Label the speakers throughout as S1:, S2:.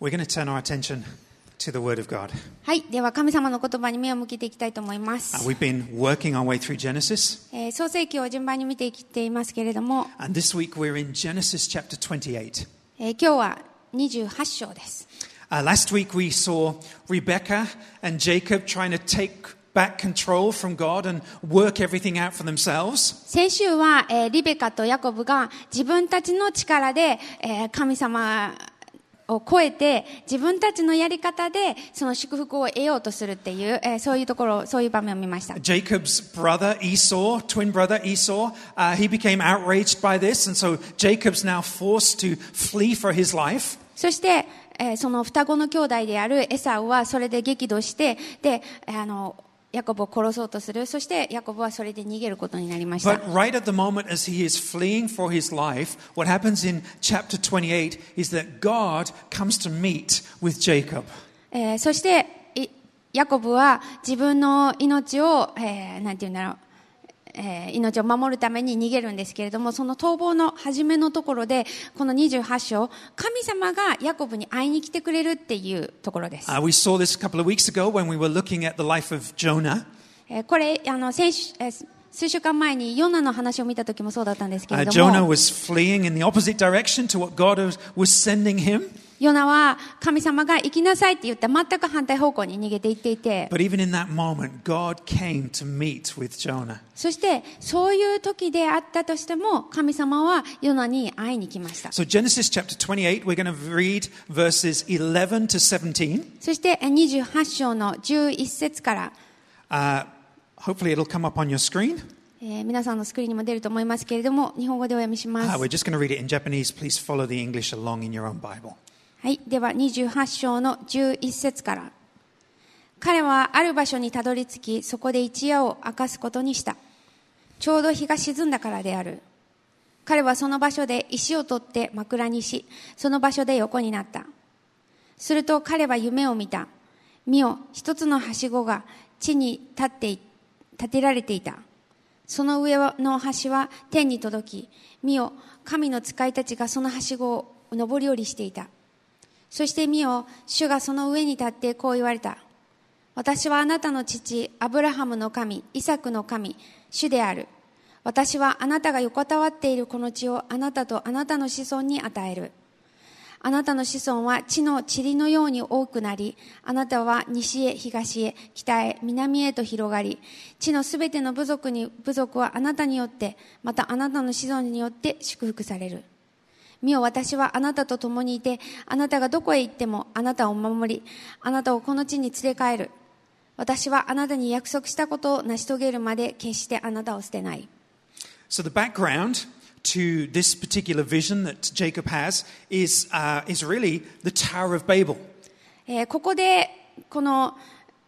S1: We're going to turn our attention to the Word of God.
S2: はい。では、神様の言葉に目を向けていきたいと思いま
S1: Uh,
S2: す。
S1: we've been working our way through Genesis,
S2: えー創世記を順番に見てきていますけれども、
S1: and this week we're in Genesis chapter 28.
S2: えー今日は28章です。
S1: Uh, last week we saw Rebecca and Jacob trying to take back control from God and work everything out for themselves.
S2: 先週は、えーリベカとヤコブが自分たちの力で、えー神様を超えて自分たちのやり方でその祝福を得ようとするっていう、えーそういうところ、そういう場面を見ました。
S1: Jacob's brother Esau, twin brother Esau, uh, he became outraged by this, and so Jacob's now forced to flee for his life.
S2: そして、えーその双子の兄弟であるエサウはそれで激怒して、で、あの、ヤコブを殺そうとする、そしてヤコブはそれで逃げることになりました。そして、ヤコブは自分の命を、えー、なんていうんだろう。えー、命を守るために逃げるんですけれども、その逃亡の初めのところで、この28章、神様がヤコブに会いに来てくれるっていうところです。
S1: Uh,
S2: これあの先週、えー数週間前にヨナの話を見た時もそうだったんですけれども、
S1: uh,
S2: ヨナは神様が行きなさいって言った全く反対方向に逃げていっていて。そしてそういう時であったとしても神様はヨナに会いに来ました、
S1: so、Genesis
S2: そして28章の11節から、皆さんのスクリーンにも出ると思いますけれども日本語でお読みします。
S1: Uh,
S2: はい。では、28章の11節から。彼はある場所にたどり着き、そこで一夜を明かすことにした。ちょうど日が沈んだからである。彼はその場所で石を取って枕にし、その場所で横になった。すると彼は夢を見た。見よ、一つのはしごが地に立って、立てられていた。その上の端は天に届き、見よ、神の使いたちがそのはしごを上り下りしていた。そして見よ、主がその上に立ってこう言われた。私はあなたの父、アブラハムの神、イサクの神、主である。私はあなたが横たわっているこの地をあなたとあなたの子孫に与える。あなたの子孫は地の塵のように多くなり、あなたは西へ東へ北へ南へと広がり、地のすべての部族に、部族はあなたによって、またあなたの子孫によって祝福される。見よ私はあなたと共にいて、あなたがどこへ行ってもあなたを守り、あなたをこの地に連れ帰る。私はあなたに約束したことを成し遂げるまで決してあなたを捨てない。
S1: So, the background to this particular vision that Jacob has is, uh, is really the Tower of Babel.
S2: えーここで、この、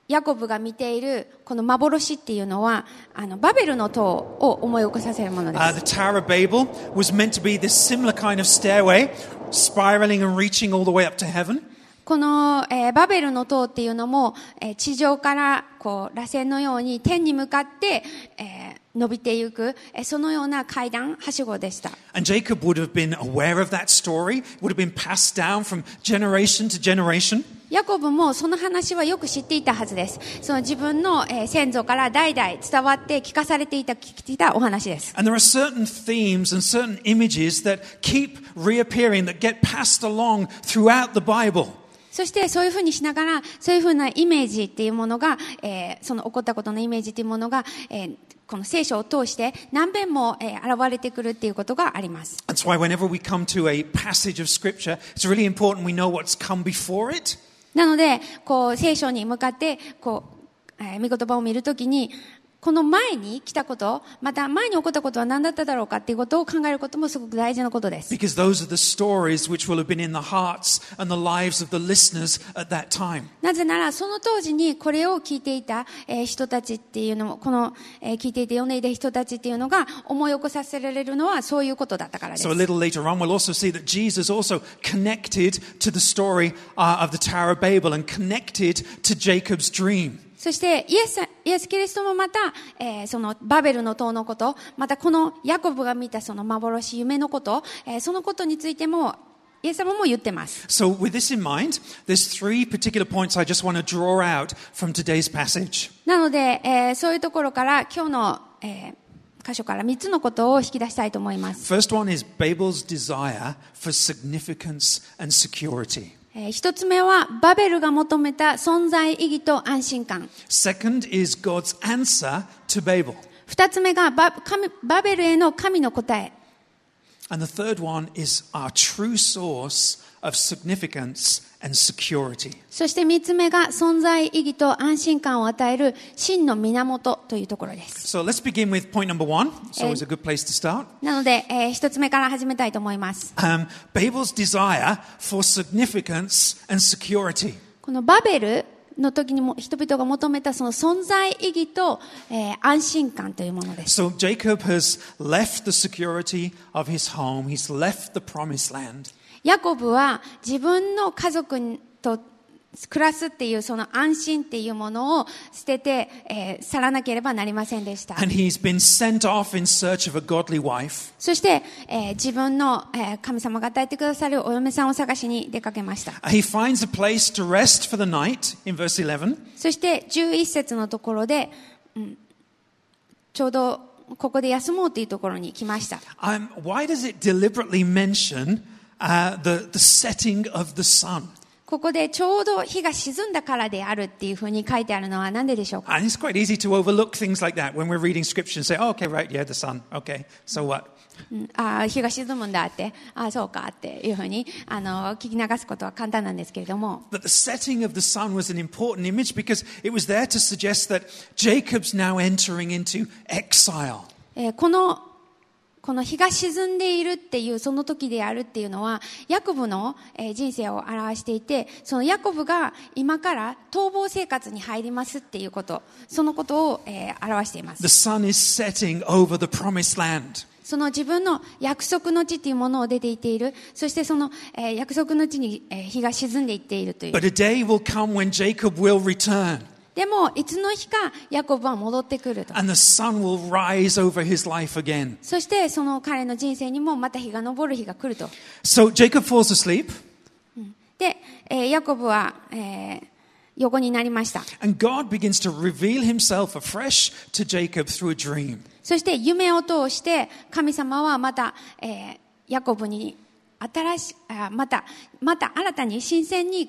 S2: ヤコブが見ている、この幻っていうのは、あの、バベルの塔を思い起こさせるもので
S1: Uh,
S2: す。
S1: the Tower of Babel was meant to be this similar kind of stairway, spiraling and reaching all the way up to heaven.
S2: この、えーバベルの塔っていうのも、えー地上から、こう、螺旋のように天に向かって、えー伸びていく、えーそのような階段、はしごでした。
S1: And Jacob would have been aware of that story, would have been passed down from generation to generation.
S2: ヤコブもその話はよく知っていたはずです。その自分の、えー先祖から代々伝わって聞かされていた、聞いたお話です。
S1: And there are certain themes and certain images that keep reappearing, that get passed along throughout the Bible.
S2: そしてそういうふうにしながら、そういうふうなイメージっていうものが、えーその起こったことのイメージっていうものが、えーこの聖書を通して何遍も、えー現れてくるっていうことがあります。
S1: That's why whenever we come to a passage of Scripture, it's really important we know what's come before it
S2: なので、こう、聖書に向かって、こう、えー見言葉を見るときに、この前に来たこと、また前に起こったことは何だっただろうかっていうことを考えることもすごく大事なことです。なぜなら、その当時にこれを聞いていた人たちっていうのも、この聞いていて読んでいた人たちっていうのが思い起こさせられるのはそういうことだったからです。
S1: So a also connected to the story of the Tarababel and connected to Jacob's dream.
S2: そしてイエス、イエス・キリストもまた、えーそのバベルの塔のこと、またこのヤコブが見たその幻、夢のこと、えーそのことについても、イエス様も言ってます。
S1: So, with this in mind, there's three particular points I just want to draw out from today's passage.
S2: なので、えーそういうところから今日の、えー箇所から3つのことを引き出したいと思います。
S1: First one is Babel's desire for significance and security.
S2: えー一つ目はバベルが求めた存在意義と安心感。
S1: Second is God's answer to Babel.
S2: 二つ目がバ神バベルへの神の答え。
S1: And the third one is our true source of significance and security.
S2: そして三つ目が存在意義と安心感を与える真の源というところです。
S1: So let's begin with point number one. It's always a good place to start.
S2: なので、えー一つ目から始めたいと思います。
S1: Um, Babel's desire for significance and security.
S2: このバベルの時にも人々が求めたその存在意義と、えー安心感というものです。
S1: So Jacob has left the security of his home. He's left the promised land.
S2: ヤコブは自分の家族と暮らすっていうその安心っていうものを捨てて、えー去らなければなりませんでした。そして、えー自分の、えー神様が与えてくださるお嫁さんを探しに出かけました。
S1: He finds a place to rest for the night in verse 11.
S2: そして11節のところで、うんちょうどここで休もうというところに来ました。
S1: Um, why does it deliberately mention uh, the, the setting of the sun?
S2: ここでちょうど日が沈んだからであるっていうふうに書いてあるのは何ででしょうか
S1: And it's quite easy to overlook things like that when we're reading scripture and say, oh, okay, right, yeah, the sun. Okay, so what?
S2: うんああ、日が沈むんだって、ああ、そうかっていうふうに、あの、聞き流すことは簡単なんですけれども、
S1: But the setting of the sun was an important image because it was there to suggest that Jacob's now entering into exile.
S2: えーこの、 この日が沈んでいるっていう、その時であるっていうのは、ヤコブの、えー人生を表していて、そのヤコブが今から逃亡生活に入りますっていうこと、そのことを、えー表しています。
S1: The sun is setting over the promised land.
S2: その自分の約束の地っていうものを出ていっている。そしてその、えー約束の地に、えー日が沈んでいっているという。
S1: But a day will come when Jacob will return
S2: でも、いつの日か、ヤコブは戻ってくると。そして、その彼の人生にも、また日が昇る日が来ると。
S1: So、Jacob falls asleep.
S2: で、えー、ヤコブは、えー横になりました。そして夢を通して神様はまた、えー、ヤコブに新しい、また、また新たに新鮮に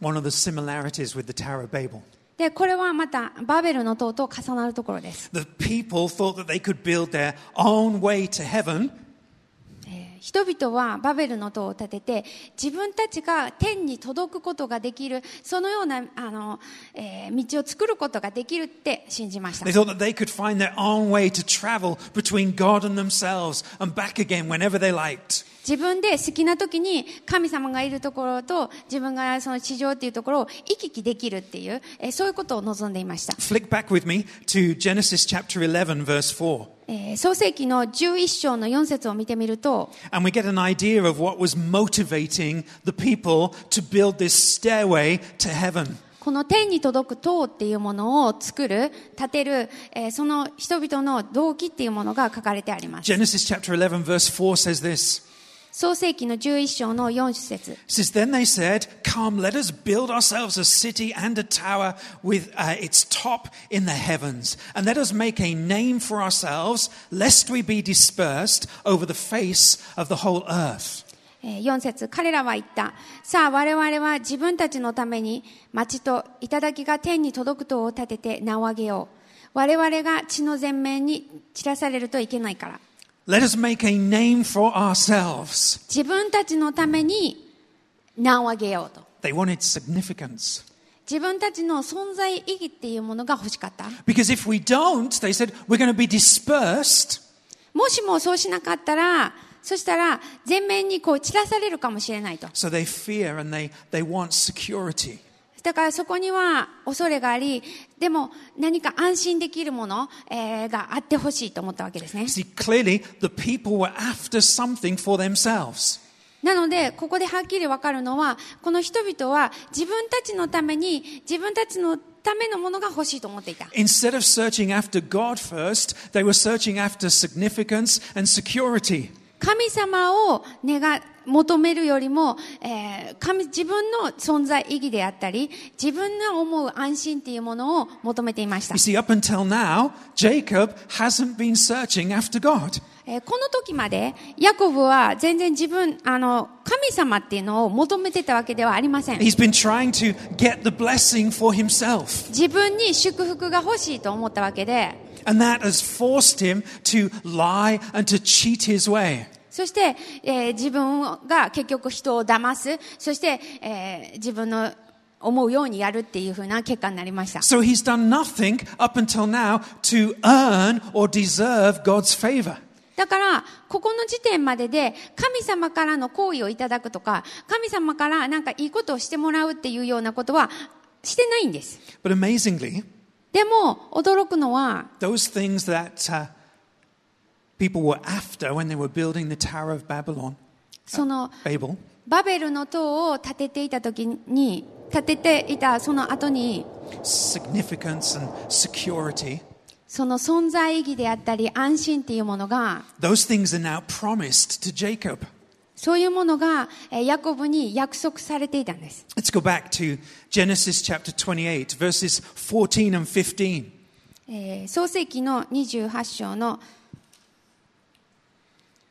S1: one of the similarities with the Tower of Babel.
S2: で、これはまたバベルの塔と重なるところです。
S1: The people thought that they could build their own way to heaven,
S2: えー人々はバベルの塔を建てて自分たちが天に届くことができるそのようなあの、えー道を作ることができるって信じました
S1: they thought that they could find their own way to travel between God and themselves and back again whenever they liked.
S2: 自分で好きな時に神様がいるところと自分がその地上っていうところを行き来できるっていう、えーそういうことを望んでいました、
S1: Flick back with me to Genesis chapter 11, verse 4.
S2: えー創世紀の11章の4節を見てみると
S1: And we get an idea of what was motivating the people to build this stairway to heaven.
S2: この天に届く塔っていうものを作る、建てる、えーその人々の動機っていうものが書かれてあります。
S1: Genesis chapter 11, verse 4 says this.
S2: 創世紀の11章の4節
S1: says, Then they said, Come, let us build ourselves a city and a tower with uh, its top in the heavens, and let us make a name for ourselves, lest we be dispersed over the face of the whole earth.
S2: えー4節彼らは言った。さあ我々は自分たちのために町と頂が天に届く塔を建てて名を上げよう。我々が地の前面に散らされるといけないから。
S1: Let us make a name for ourselves.
S2: 自分たちのために名を上げようと。
S1: They wanted significance.
S2: 自分たちの存在意義っていうものが欲しかった。
S1: Because if we don't, they said, we're going to be dispersed
S2: もしもそうしなかったら、 そしたら全面にこう散らされるかもしれないと。
S1: So they fear and they, they want security.
S2: だからそこには恐れがあり、でも何か安心できるもの、えーがあってほしいと思ったわけですね。
S1: See, clearly the people were after something for themselves.
S2: なので、ここではっきりわかるのは、この人々は自分たちのために、自分たちのためのものが欲しいと思っていた。
S1: Instead of searching after God first, they were searching after significance and security.
S2: 神様を願求めるよりも、えー神自分の存在意義であったり、自分が思う安心っていうものを求めていました
S1: You。see, up until now, Jacob hasn't been searching after God.
S2: えーこの時まで、ヤコブは全然自分、あの、神様っていうのを求めてたわけではありません。
S1: He's been trying to get the blessing for himself.
S2: 自分に祝福が欲しいと思ったわけで、
S1: And that has forced him to lie and to cheat his way.
S2: そして、えー自分が結局人を騙す、そして、えー自分の思うようにやるっていう風な結果になりました。
S1: So he's done nothing up until now to earn or deserve God's favor.
S2: だから、ここの時点までで、神様からの行為をいただくとか、神様からなんかいいことをしてもらうっていうようなことはしてないんです。
S1: But amazingly,
S2: でも、驚くのは、
S1: those things that uh, people were after when they were building the Tower of Babylon,
S2: その、
S1: Babel,
S2: バベルの塔を建てていた時に、建てていたその後に、
S1: significance and security,
S2: その存在意義であったり安心っていうものが、
S1: those things are now promised to Jacob.
S2: そういうものが、えーヤコブに約束されていたんです。
S1: Let's go back to Genesis chapter 28, verses 14 and 15.
S2: えー創世記の28章の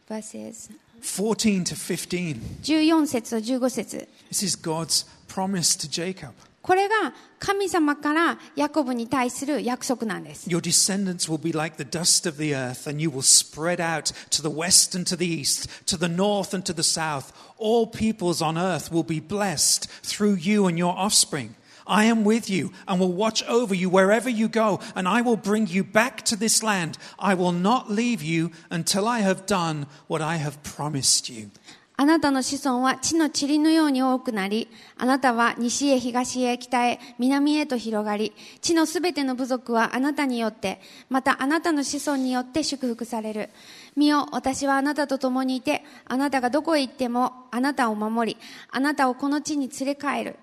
S2: verses
S1: 14 to 15.
S2: 14節と15節
S1: This is God's promise to Jacob.
S2: これが神様からヤコブに対する約束なんです。
S1: Your descendants will be like the dust of the earth, and you will spread out to the west and to the east, to the north and to the south. All peoples on earth will be blessed through you and your offspring. I am with you and will watch over you wherever you go, and I will bring you back to this land. I will not leave you until I have done what I have promised you.
S2: あなたの子孫は地の塵のように多くなり、あなたは西へ東へ北へ南へと広がり、地のすべての部族はあなたによって、またあなたの子孫によって祝福される。見よ、私はあなたと共にいて、あなたがどこへ行ってもあなたを守り、あなたをこの地に連れ帰る。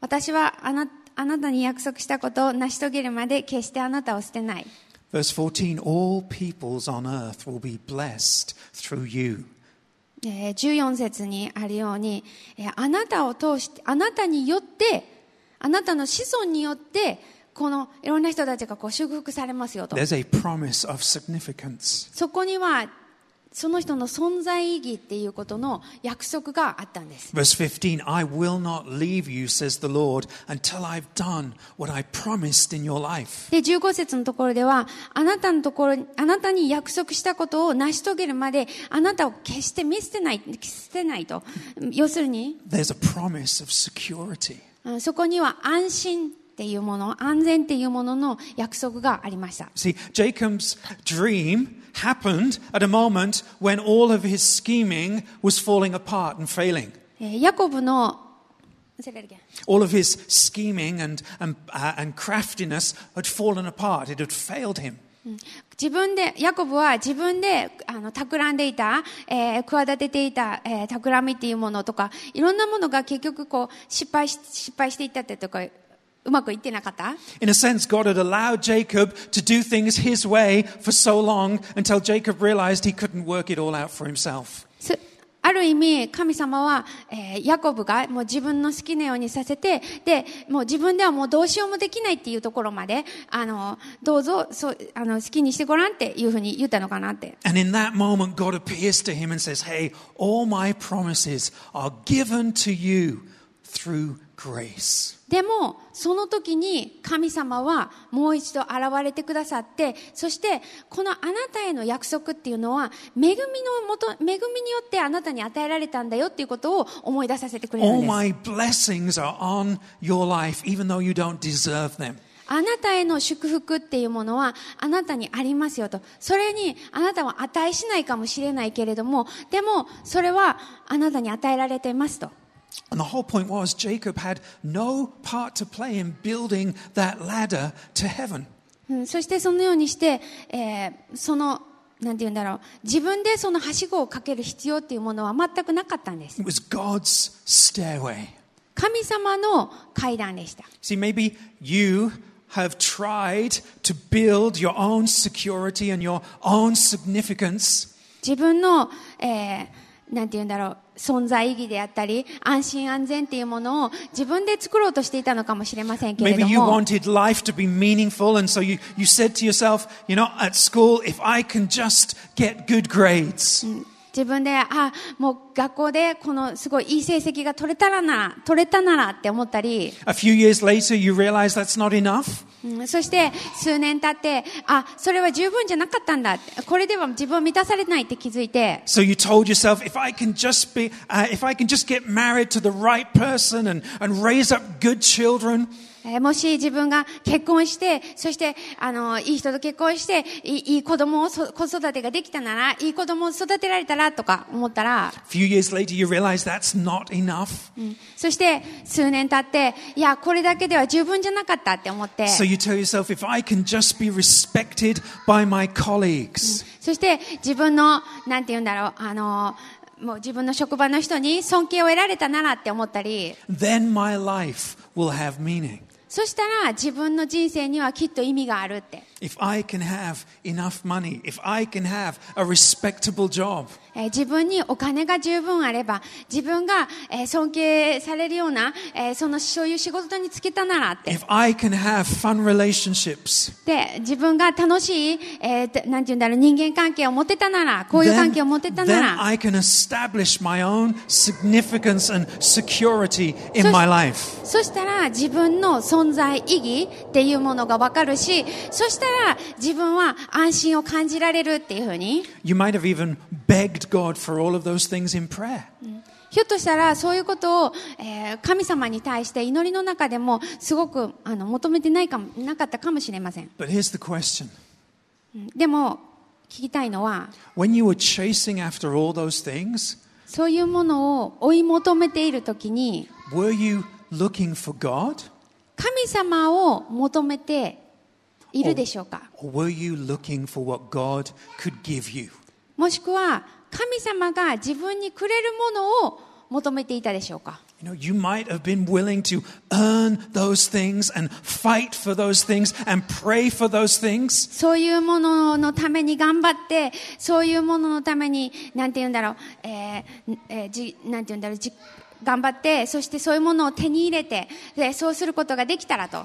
S2: 私はあなあなたに約束したことを成し遂げるまで決してあなたを捨てない。
S1: Verse 14 All peoples on earth will be blessed through you.
S2: えー14節にあるように、えーあなたを通して、あなたによって、あなたの子孫によって、このいろんな人たちがこう祝福されますよと。そこには、その人の存在意義っていうことの約束があったんです。
S1: Verse 15 I will not leave you, says the Lord, until I've done what I promised in your life.
S2: で、15節のところでは、あなたのところに、あなたに約束したことを成し遂げるまで、あなたを決して見捨てない、捨てないと。要するに、
S1: There's a promise of security.
S2: うんそこには安心っていうもの、安全っていうものの約束がありました。
S1: See, Jacob's dream happened at a moment when all of his scheming was falling apart and failing.
S2: えーヤコブの.
S1: All of his scheming and, and, uh, and craftiness had fallen apart, it had failed him.
S2: 自分で、ヤコブは自分で、あの、企んでいた、えー企てていた、えー企みっていうものとか、いろんなものが結局こう、失敗し、失敗していったってとか、うまくいってなかった。
S1: In a sense, God had allowed Jacob to do things his way for so long until Jacob realized he couldn't work it all out for himself.
S2: すある意味、神様は、えーヤコブがもう自分の好きなようにさせて、で、もう自分ではもうどうしようもできないっていうところまで、あの、どうぞ、そう、あの、好きにしてごらんっていうふうに言ったのかなって。
S1: And in that moment, God appears to him and says, Hey, all my promises are given to you through grace.
S2: でも、その時に神様はもう一度現れてくださって、そして、このあなたへの約束っていうのは、恵みのもと、恵みによってあなたに与えられたんだよっていうことを思い出させてくれるん
S1: All
S2: です。
S1: my blessings are on your life, even though you don't deserve them.
S2: あなたへの祝福っていうものはあなたにありますよと。それにあなたは値しないかもしれないけれども、でもそれはあなたに与えられていますと。
S1: And the whole point was Jacob had no part to play in building that ladder to heaven.
S2: うんそしてそのようにして、えーその、なんて言うんだろう、自分でそのはしごをかける必要っていうものは全くなかったんです。
S1: It was God's stairway.
S2: 神様の階段でした。
S1: See, maybe you have tried to build your own security and your own significance
S2: 自分の、えー なんて言うんだろう、存在意義であったり、安心安全っていうものを自分で作ろうとしていたのかもしれませんけれ
S1: Maybe you、wanted life to be meaningful, and so you, you said to yourself, you know, at school, if I can just get good grades,
S2: 自分で、あ、もう学校でこのすごいいい成績が取れたらな、取れたならって思ったり、
S1: a few years later, you realize that's not enough.
S2: うんそして数年経って、あ、それは十分じゃなかったんだ。これでは自分は満たされないって気づいて、
S1: So you told yourself, if I can just be, uh, if I can just get married to the right person and, and raise up good children,
S2: えーもし自分が結婚して、そして、あの、いい人と結婚して、いいいい子供をそ、子育てができたなら、いい子供を育てられたらとか思ったら、
S1: few years later, you realize that's not enough.
S2: そして数年経って、いや、これだけでは十分じゃなかったって思って、
S1: So you tell yourself, if I can just be respected by my colleagues,
S2: そして自分の、なんて言うんだろう、あの、もう自分の職場の人に尊敬を得られたならって思ったり、
S1: then my life will have meaning.
S2: そしたら自分の人生にはきっと意味があるって。
S1: If I can have enough money, if I can have a respectable job,
S2: えー自分にお金が十分あれば、自分が、えー尊敬されるような、えーそのそういう仕事に就けたならって。
S1: if I can have fun relationships,
S2: で、自分が楽しい、えーてなんて言うんだろう、人間関係を持てたなら、こういう関
S1: then,
S2: 係を持てたな
S1: then
S2: ら、
S1: I can establish my own significance and security in my life.
S2: そしたら自分の存在意義っていうものがわかるし、そしたらたら自分は安心を感じられるっていうふうに。ひょっとしたらそういうことを、えー、神様に対して祈りの中でもすごくあの求めてな,いかなかったかもしれません。でも聞きたいのは。
S1: When you were chasing after all those things,
S2: そういうものを追い求めているときに、神様を求めているでしょうか？もしくは神様が自分にくれるものを求めていたでしょうか？そういうもののために頑張ってそういうもののためになんて言うんだろう、えーえー、じなんて言うんだろう頑張ってそしてそういうものを手に入れてでそうすることができたらと。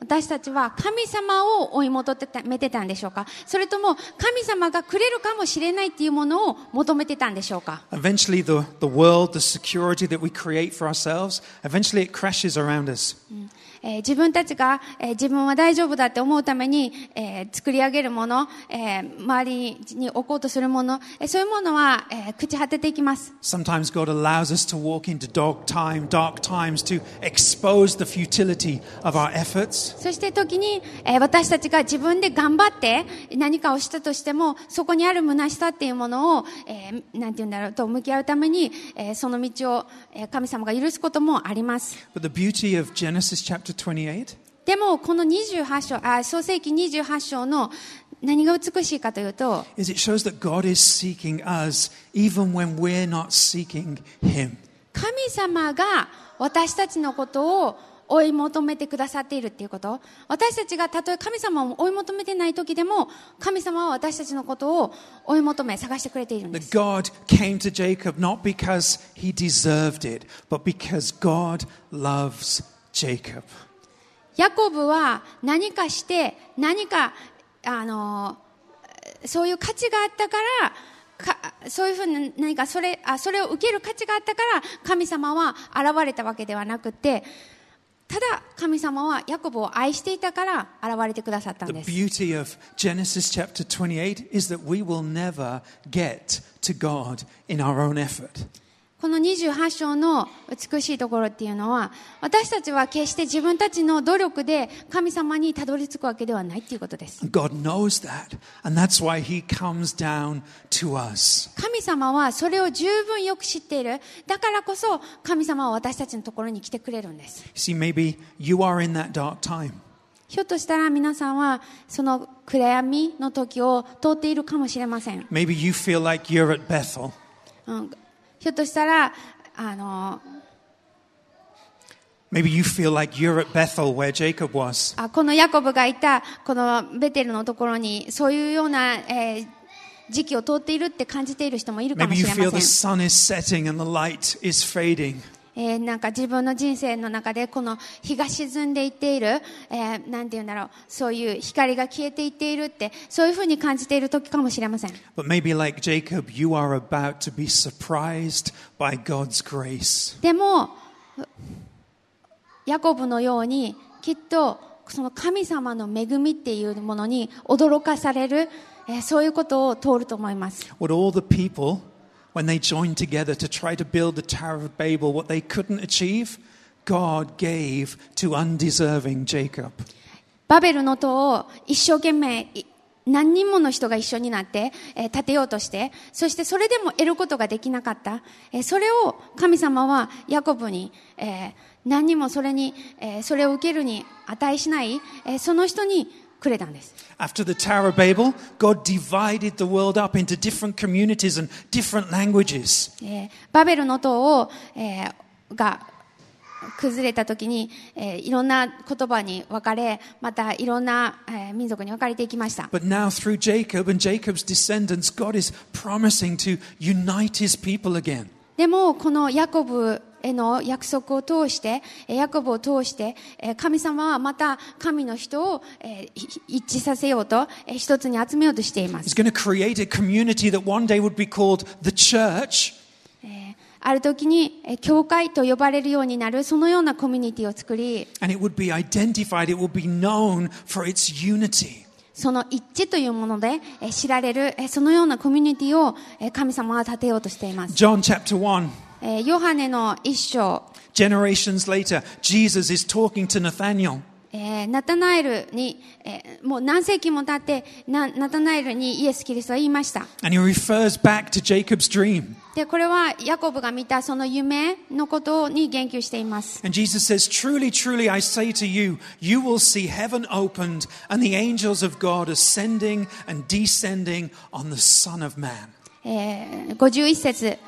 S2: 私たちは神様を追い求めてたんでしょうかそれとも神様がくれるかもしれないっていうものを求めてたんでしょうか
S1: Eventually, the, the world, the security that we create for ourselves, eventually it crashes around us.
S2: えー自分たちが、えー自分は大丈夫だって思うために、えー作り上げるもの、えー周りに置こうとするもの、えーそういうものは、えー朽ち果てていきます。
S1: Sometimes God allows us to walk into dark time, dark times to expose the futility of our efforts.
S2: そして時に、えー私たちが自分で頑張って何かをしたとしても、そこにある虚しさっていうものを、えーなんて言うんだろうと向き合うために、えーその道を、えー神様が許すこともあります。
S1: But the beauty of Genesis chapter
S2: でもこの28章あ創世紀28章の何が美しいかというと神様が私たちのことを追い求めてくださっているっていうこと。私たちがたとえ神様を追い求めてない時でも神様は私たちのことを追い求め探してくれているんです。
S1: 神様は私たちのことを追い求め探してくれているんです Jacob.
S2: ヤコブは何かして何かあのそういう価値があったからかそういうふうに何かそれあそれを受ける価値があったから神様は現れたわけではなくてただ神様はヤコブを愛していたから現れてくださったん
S1: The
S2: です。
S1: beauty of Genesis chapter 28 is that we will never get to God in our own effort.
S2: この28章の美しいところっていうのは私たちは決して自分たちの努力で神様にたどり着くわけではないっていうことです。
S1: And God knows that. And that's why He comes down to us.
S2: 神様はそれを十分よく知っている。だからこそ神様は私たちのところに来てくれるんです。
S1: See, maybe you are in that dark time.
S2: ひょっとしたら皆さんはその暗闇の時を通っているかもしれません。
S1: Maybe you feel like you're at Bethel.
S2: うん、ひょっとしたら、あの、
S1: Maybe you feel like you're at Bethel where Jacob was.
S2: あこのヤコブがいたこのベテルのところにそういうような、えー時期を通っているって感じている人もいるかも
S1: Maybe
S2: し
S1: you
S2: れ
S1: feel
S2: ま
S1: the
S2: せん。
S1: sun is setting and the light is fading.
S2: えーなんか自分の人生の中でこの日が沈んでいっている、えーなんて言うんだろう、そういう光が消えていっているって、そういうふうに感じている時かもしれません。
S1: But maybe like Jacob, you are about to be surprised by God's grace.
S2: でも、ヤコブのようにきっとその神様の恵みっていうものに驚かされる、えーそういうことを通ると思います。
S1: What all the people, when they joined together to try to build the Tower of Babel, what they couldn't achieve, God gave to undeserving Jacob.
S2: バベルの塔を一生懸命何人もの人が一緒になって、えー建てようとして、そしてそれでも得ることができなかった。えーそれを神様はヤコブに、えー何にもそれに、えーそれを受けるに値しない、えーその人にくれたんです。
S1: After the Tower of Babel, God divided the world up into different communities and different languages.
S2: えーバベルの塔を、えーが崩れた時に、えーいろんな言葉に分かれ、またいろんな、えー民族に分かれていきました。
S1: But now, through Jacob and Jacob's descendants, God is promising to unite his people again.
S2: でも、このヤコブへの約束を通して、えーヤコブを通して、えー神様はまた神の人を、一致させようと、えー一つに集めようとしていま
S1: He's
S2: す。
S1: going to create a community that one day would be called the church.
S2: えーある時に、えー教会と呼ばれるようになる、そのようなコミュニティを作り、
S1: And it would be identified, it would be known for its unity.
S2: その一致というものでえー知られる、えーそのようなコミュニティをえー神様は立てようとしています。
S1: John chapter 1.
S2: えーヨハネの一章、
S1: Generations later, Jesus is talking to
S2: ーナタナエルに、えーもう何世紀も経ってな、ナタナエルにイエス・キリストは言いました。
S1: And he refers back to Jacob's dream.
S2: で、これはヤコブが見たその夢のことに言及しています。
S1: And Jesus says, Truly, truly, I say to you, you will see heaven opened and the angels of God ascending and descending on the Son of Man.
S2: えー51節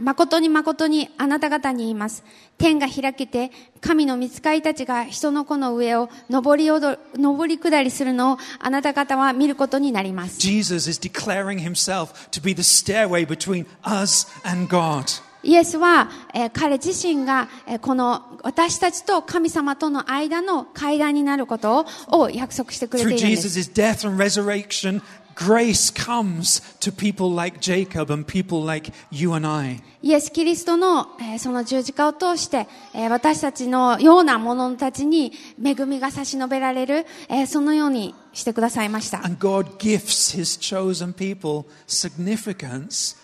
S2: 誠に誠にあなた方に言います。天が開けて、神の御使いたちが人の子の上を上り踊上り下りするのをあなた方は見ることになります。
S1: Jesus is declaring himself to be the stairway between us and God.
S2: イエスは、えー彼自身が、えーこの私たちと神様との間の階段になることをを約束してくれているんです。
S1: Jesus' death and resurrection, grace comes to people like Jacob and people like you and I.
S2: イエス・キリストの、えーその十字架を通して、えー私たちのような者たちに恵みが差し伸べられる、えーそのようにしてくださいました。
S1: And God gifts his chosen people significance and security.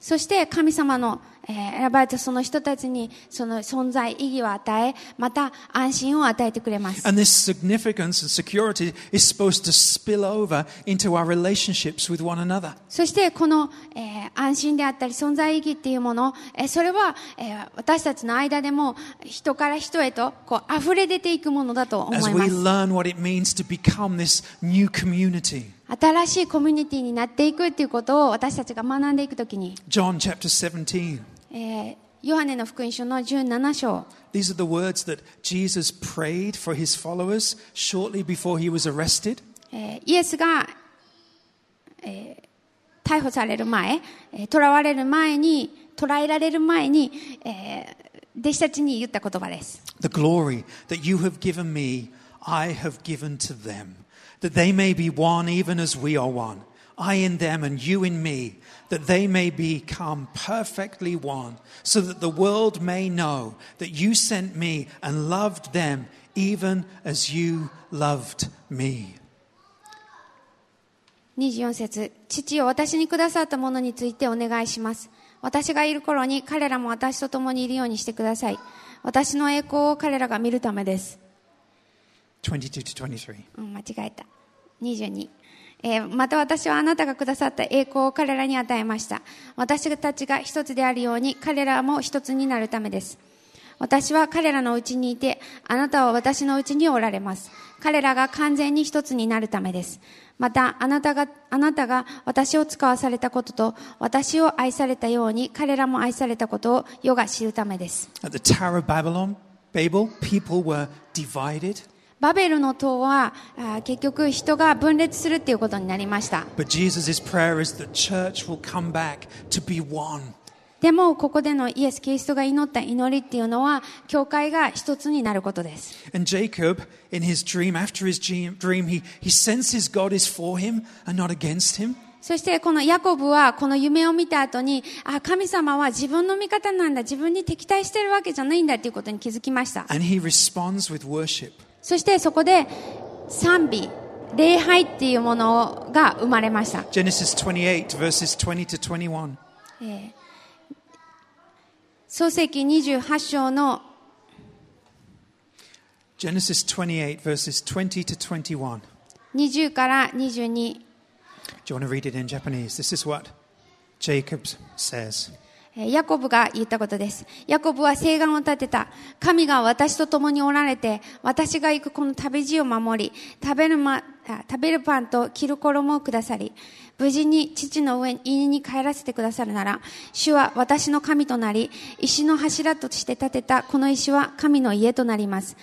S2: そして神様の選ばれたその人たちにその存在意義を与え、また安心を与えてくれます。そしてこの安心であったり存在意義っていうもの、それは私たちの間でも人から人へと溢れ出ていくものだと思います。新しいコミュニティになっていくっていうことを私たちが学んでいくときに、
S1: John chapter 17.
S2: えーヨハネの福音書の17章、
S1: These are the words that Jesus prayed for his followers shortly before he was arrested.
S2: えーイエスが、えー逮捕される前、えー囚われる前に、捕らえられる前に、えー弟子たちに言った言葉です。
S1: The glory that you have given me, I have given to them, that they may be one even as we are one. I in them and you in me, that they may become perfectly one, so that the world may know that you sent me and loved them even as you loved me.
S2: 24節父を私にくださったものについてお願いします。私がいる頃に彼らも私と共にいるようにしてください。私の栄光を彼らが見るためです。
S1: 22 to 23.
S2: うん、間違えた。22。えーまた私はあなたがくださった栄光を彼らに与えました。私たちが一つであるように彼らも一つになるためです。私は彼らのうちにいて、あなたは私のうちにおられます。彼らが完全に一つになるためです。また、あなたが、あなたが私を使わされたことと、私を愛されたように彼らも愛されたことを世が知るためです。
S1: At the Tower of Babylon, Babel, people were divided,
S2: バベルの塔は結局人が分裂するということになりました。でもここでのイエス・キリストが祈った祈りっていうのは教会が一つになることです。そしてこのヤコブはこの夢を見た後にあ神様は自分の味方なんだ自分に敵対してるわけじゃないんだっていうことに気づきました。そしてそこで賛美、礼拝っていうものが生まれました。
S1: Genesis 28, verses 20 to 21.
S2: 創世記28章の
S1: Genesis 28, verses 20 to 21.
S2: 20から22。
S1: Do you want to read it in Japanese? This is what Jacob says.
S2: えヤコブが言ったことです。ヤコブは誓願を立てた。神が私と共におられて、私が行くこの旅路を守り、食べる,、ま、食べるパンと着る衣をくださり、無事に父の上にに帰らせてくださるなら、主は私の神となり、石の柱として建てたこの石は神の家となります。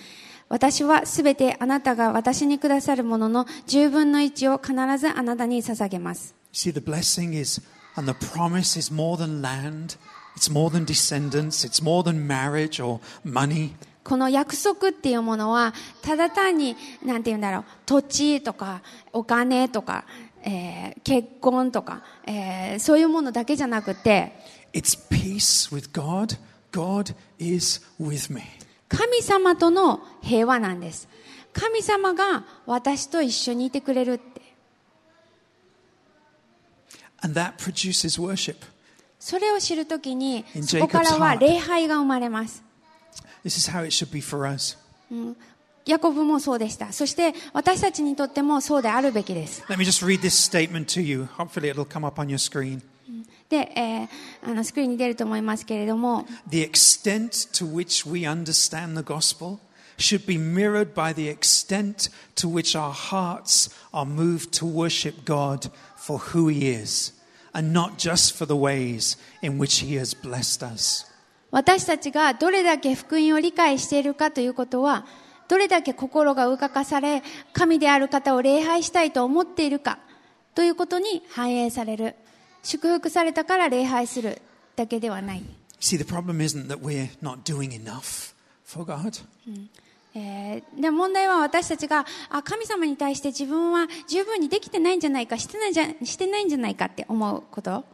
S2: 私はすべてあなたが私にくださるものの10分の1を必ずあなたに捧げます。
S1: See, the blessing is, and the promise is more than land, it's more than descendants, it's more than marriage or money.
S2: この約束っていうものは、ただ単に、なんて言うんだろう、土地とか、お金とか、えー結婚とか、えーそういうものだけじゃなくて、
S1: It's peace with God. God is with me.
S2: 神様との平和なんです。神様が私と一緒にいてくれる。
S1: And that produces worship.
S2: それを知るときにそこからは.礼拝が生まれます。
S1: This is how it should be for us.
S2: ヤコブもそうでした。そして私たちにとってもそうであるべきです。
S1: Let me just read this statement to you. Hopefully, it'll come up on your screen.
S2: で、えーあのスクリーンに出ると思いますけれども、
S1: The extent to which we understand the gospel should be mirrored by the extent to which our hearts are moved to worship God for who He is, and not just for the ways in which He has blessed us.
S2: 私たちがどれだけ福音を理解しているかということは、どれだけ心が動かされ、神である方を礼拝したいと思っているかということに反映される。祝福されたから礼拝するだけではない。
S1: See, the problem isn't that we're not doing enough for God.
S2: えーで問題は私たちがあ神様に対して自分は十分にできてないんじゃないかしてないじゃしてないんじゃないかって思うこと。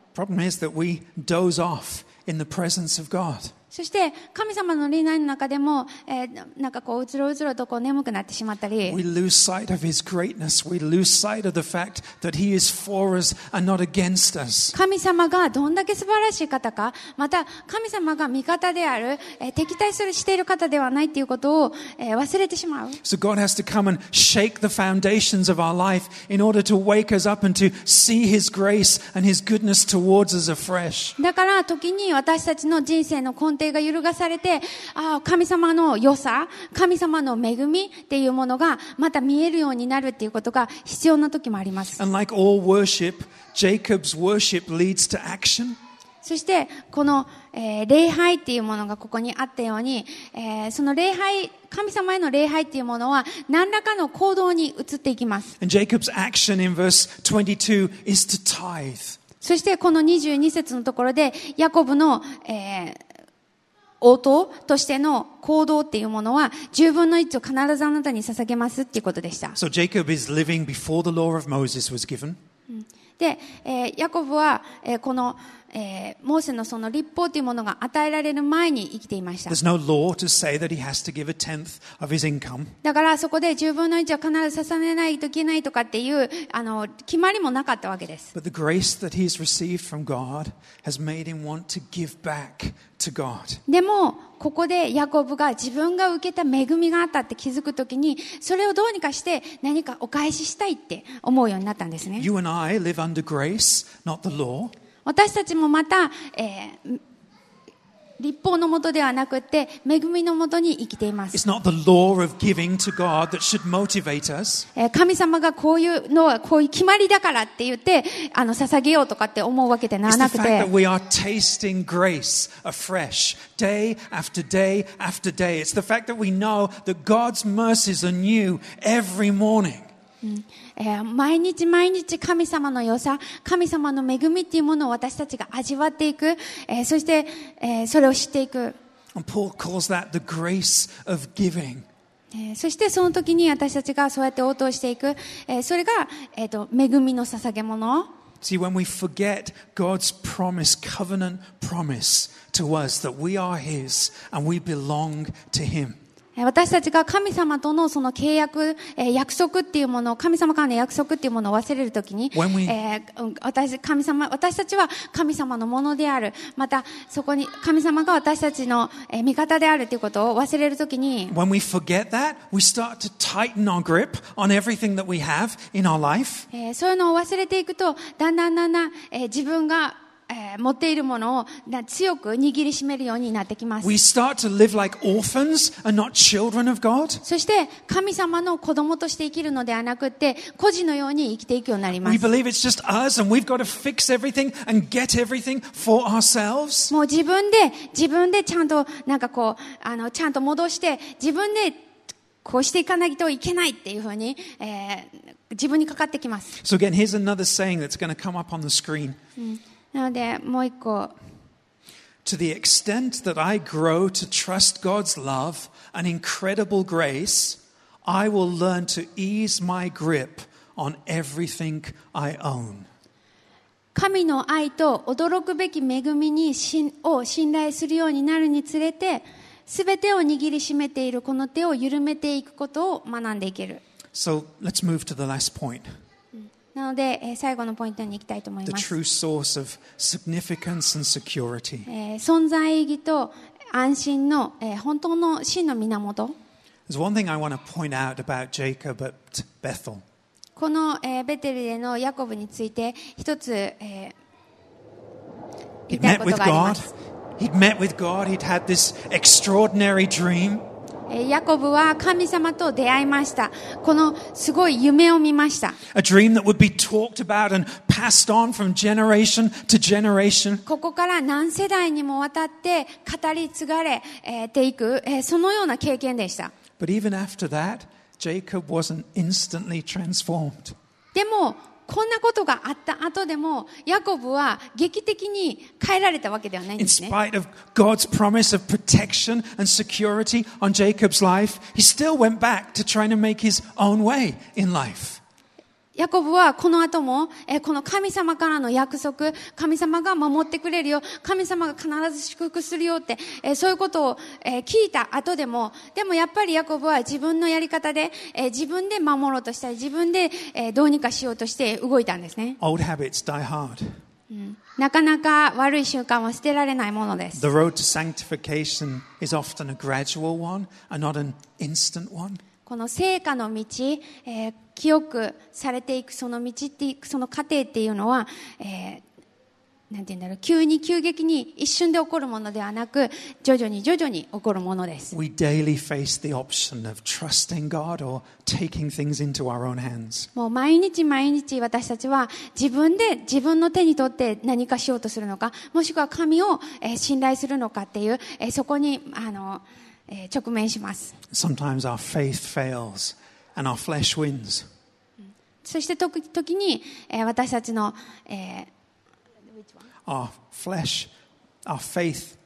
S2: そして神様の礼拝の中でも、えーなんかこううつろうつろとこう眠くなってしまったり
S1: We lose sight of His greatness. We lose sight of the fact that He is for us and not against us.
S2: 神様がどんだけ素晴らしい方か、また神様が味方である、えー敵対するしている方ではないということを、えー忘れてしまう。
S1: So God has to come and shake the foundations of our life in order to wake us up and to see His grace and His goodness towards us afresh.
S2: だから時に私たちの人生の根底が揺るがされて、ああ、神様の良さ、神様の恵みっていうものがまた見えるようになるっていうことが必要な時もあります。
S1: And like all worship, Jacob's worship leads to action.
S2: そして、この、えー礼拝っていうものがここにあったように、えーその礼拝、神様への礼拝っていうものは何らかの行動に移っていきます。
S1: And Jacob's action in verse 22 is to tithe.
S2: そしてこの22節のところで、ヤコブの、えー応答としての行動っていうものは、10分の1を必ずあなたに捧げますっていうことでした。
S1: So Jacob is living before the law of Moses was given.
S2: で、えーヤコブは、えーこの、えーえー、モーセのその立法というものが与えられる前に生きていました。だからそこで10分の1は必ず捧げないといけないとかっていうあの決まりもなかったわけです。でも、ここでヤコブが自分が受けた恵みがあったって気づくときに、それをどうにかして何かお返ししたいって思うようになったんですね。私たちもまた、えー立法のもとではなくて、恵みのもとに生きています。神様がこういうのはこういう決まりだからって言って、あの、捧げようとかって思うわけではなくて。
S1: 神様がこういうのはこういう決まりだからって言って、あの、捧げようとかって思うわけではなくて。
S2: えー毎日毎日神様の良さ神様の恵みっていうものを私たちが味わっていく、えーそして、えーそれを知っていく、
S1: Paul calls that the grace of giving.
S2: えーそしてその時に私たちがそうやって応答していく、えーそれが、えーと恵みの捧げ物
S1: See, when we forget God's promise, covenant promise to us that we are His and we belong to Him.
S2: えー私たちが神様とのその契約、えー約束っていうものを、神様からの約束っていうものを忘れるときに、えーうん私、神様、私たちは神様のものである。また、そこに、神様が私たちの、えー味方であるということを忘れるときに、
S1: When we forget that, we start to tighten our grip on everything that we have in our life.
S2: えーそういうのを忘れていくと、だんだんだんだん、えー自分が、持っているものを強く握りしめるようになってきます。そして、神様の子供として生きるのではなくて、孤人のように生きていくようになります。もう自分で、自分でちゃんと、なんかこう、あの、ちゃんと戻して、自分で、こうしていかないといけないっていうふうに、自分にかかってきます。
S1: So again, here's another saying that's going to、
S2: なので、もう一個、
S1: To the extent that I grow to trust God's love and incredible grace, I will learn to ease my grip on everything I own.
S2: 神の愛と驚くべき恵みにしを信頼するようになるにつれて、すべてを握りしめているこの手を緩めていくことを学んでいける。
S1: So let's move to the last point
S2: なので、最後のポイントに行きたいと思います。えー、存在意義と安心の、えー、本当の真の源。この、えー、ベテルでのヤコブについて一つ、えー、言いたいことがあります。
S1: He'd met with God, he'd had this extraordinary dream.
S2: ヤコブは神様と出会いました。このすごい夢を見ました。ここから何世代にもわたって語り継がれていく、そのような経験でした。でも、こんなことがあった後でも、ヤコブは劇的に変えられたわけではないんですね。
S1: In spite of God's promise of protection and security on Jacob's life, he still went back to trying to make his own way in life.
S2: ヤコブはこの後も、えーこの神様からの約束、神様が守ってくれるよ、神様が必ず祝福するよって、えーそういうことを、えー聞いた後でも、でもやっぱりヤコブは自分のやり方で、えー自分で守ろうとしたり、自分で、えーどうにかしようとして動いたんですね。
S1: Old habits die hard.
S2: なかなか悪い習慣は捨てられないものです。
S1: The road to sanctification is often a gradual one and not an instant one.
S2: この成果の道、えー清くされていくその道っていう、その過程っていうのは、えーなんて言うんだろう、急に急激に一瞬で起こるものではなく、徐々に徐々に起こるものです。
S1: We daily face the option of trusting God or taking things into our own hands.
S2: もう毎日毎日私たちは自分で自分の手に取って何かしようとするのか、もしくは神を、えー信頼するのかっていう、えーそこに、あの、えー直面します。
S1: Sometimes our faith fails and our flesh wins.
S2: そして時時に、えー私たちの、えー
S1: Our flesh, our faith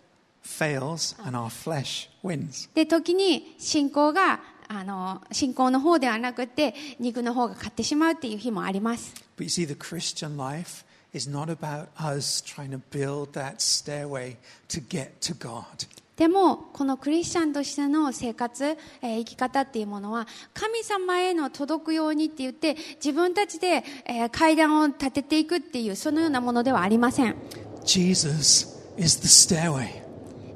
S1: fails and our flesh wins.
S2: で、時に信仰が あの信仰の方ではなくて肉の方が勝ってしまうっていう日もあります
S1: But you see, the Christian life is not about us trying to build that stairway to get to God.
S2: でもこのクリスチャンとしての生活、えー生き方っていうものは神様への届くようにって言って自分たちで、えー階段を立てていくっていうそのようなものではありません
S1: Jesus is the stairway.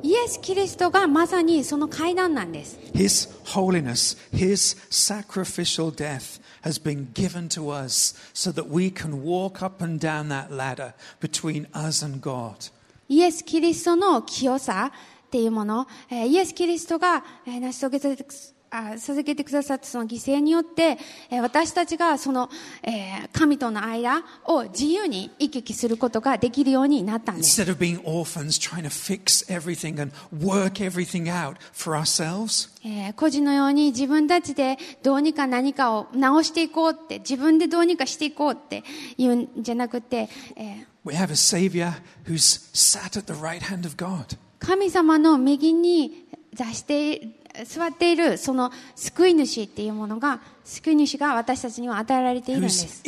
S2: イエス・キリストがまさにその階段なんです
S1: His holiness, His sacrificial death has been given to us so that we can walk up and down that ladder between us and God.
S2: イエス・キリストの清さっていうもの、えーイエス・キリストが、えー成し遂げてあ授けてくださったその犠牲によって、えー私たちがその、えー神との間を自由に行き来することができるようになったんです。
S1: Instead of being orphans trying to fix everything and work everything out for ourselves,
S2: えー孤児のように自分たちでどうにか何かを直していこうって、自分でどうにかしていこうって言うんじゃなくて、えー
S1: we have a Savior who's sat at the right hand of God.
S2: 神様の右に座して座っているその救い主っていうものが救い主が私たちには与えられているんです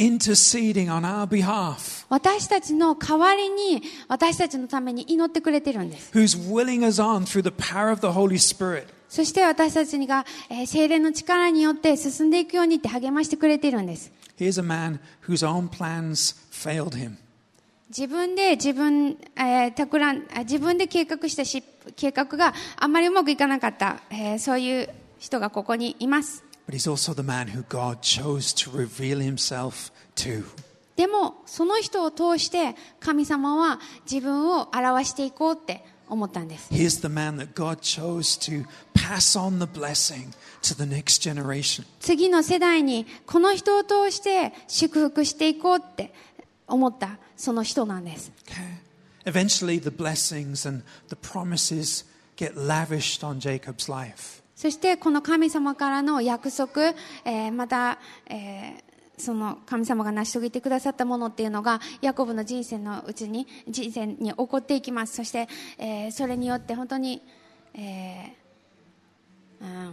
S2: 私たちの代わりに私たちのために祈ってくれてるんです.そして私たちが、えー精霊の力によって進んでいくようにって励ましてくれているんです
S1: Here's a man whose own plans failed him.
S2: 自分で自分、えー、たくらん、自分で計画したし、計画があんまりうまくいかなかった、えー、そういう人がここにいます。でも、その人を通して神様は自分を表していこうって思ったんです。次の世代にこの人を通して祝福していこうって。思ったその人なんです
S1: Okay. Eventually, the blessings and the promises get lavished on Jacob's life.
S2: そしてこの神様からの約束、えーまた、えーその神様が成し遂げてくださったものっていうのがヤコブの人生のうちに人生に起こっていきますそして、えーそれによって本当に、えーうん、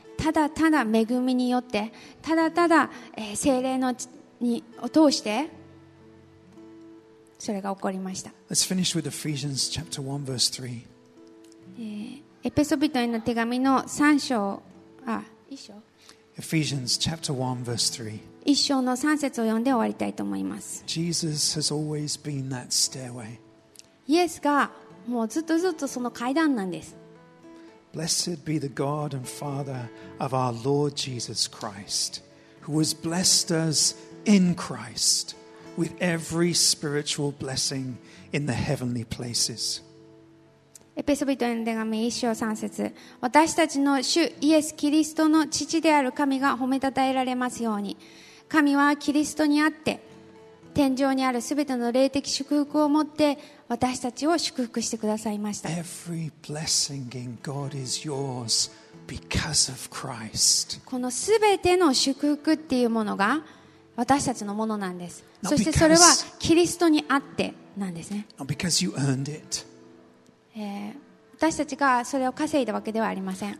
S2: ただただ恵みによってただただ精霊のにを通してそれが起こりました。エペソビトへの手紙の3章あ一章。
S1: エペの3
S2: 章一章の三節を読んで終わりたいと思います。イエスがもうずっとずっとその階段なんです。
S1: Blessed be the God and Father of our Lord Jesus Christ, who has blessed us in Christ with every spiritual blessing in the heavenly places.
S2: エペソビトへの手紙1章3節私たちの主イエス・キリストの父である神が褒めたたえられますように神はキリストにあって 天井にあるすべての霊的祝福を持って私たちを祝福してくださいました。このすべての祝福っていうものが私たちのものなんです。そしてそれはキリストにあってなんですね。えー私たちがそれを稼いだわけではありません。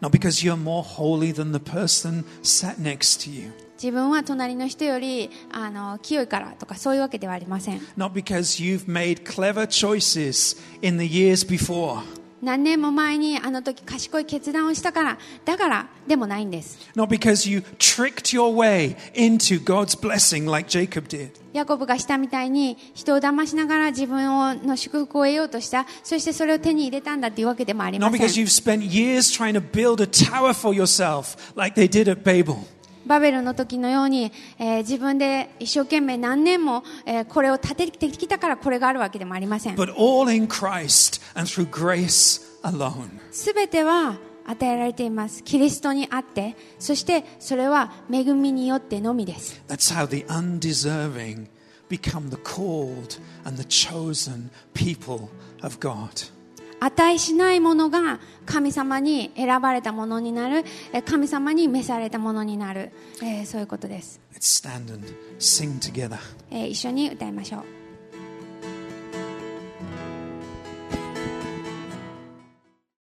S2: 自分は隣の人よりあの清いからとかそういうわけではありません
S1: not because you've made clever choices in the years before,
S2: 何年も前にあの時賢い決断をしたからだからでもないんです
S1: not because you tricked your way into God's blessing like Jacob did.
S2: ヤコブがしたみたいに人を騙しながら自分をの祝福を得ようとしたそしてそれを手に入れたんだっていうわけでもありま
S1: Not
S2: せん
S1: because you've spent years trying to build a tower for yourself like they did at Babel.
S2: バベルの時のように、えー自分で一生懸命何年も、えーこれを立ててきたからこれがあるわけでもありません
S1: But all in Christ and through grace alone.
S2: すべては与えられています。キリストにあって、そしてそれは恵みによってのみです。
S1: That's how the undeserving become the called and the chosen people of God.
S2: 値しないものが神様に選ばれたものになる、え神様に召されたものになる、えーそういうことです。えー一緒に歌いましょう。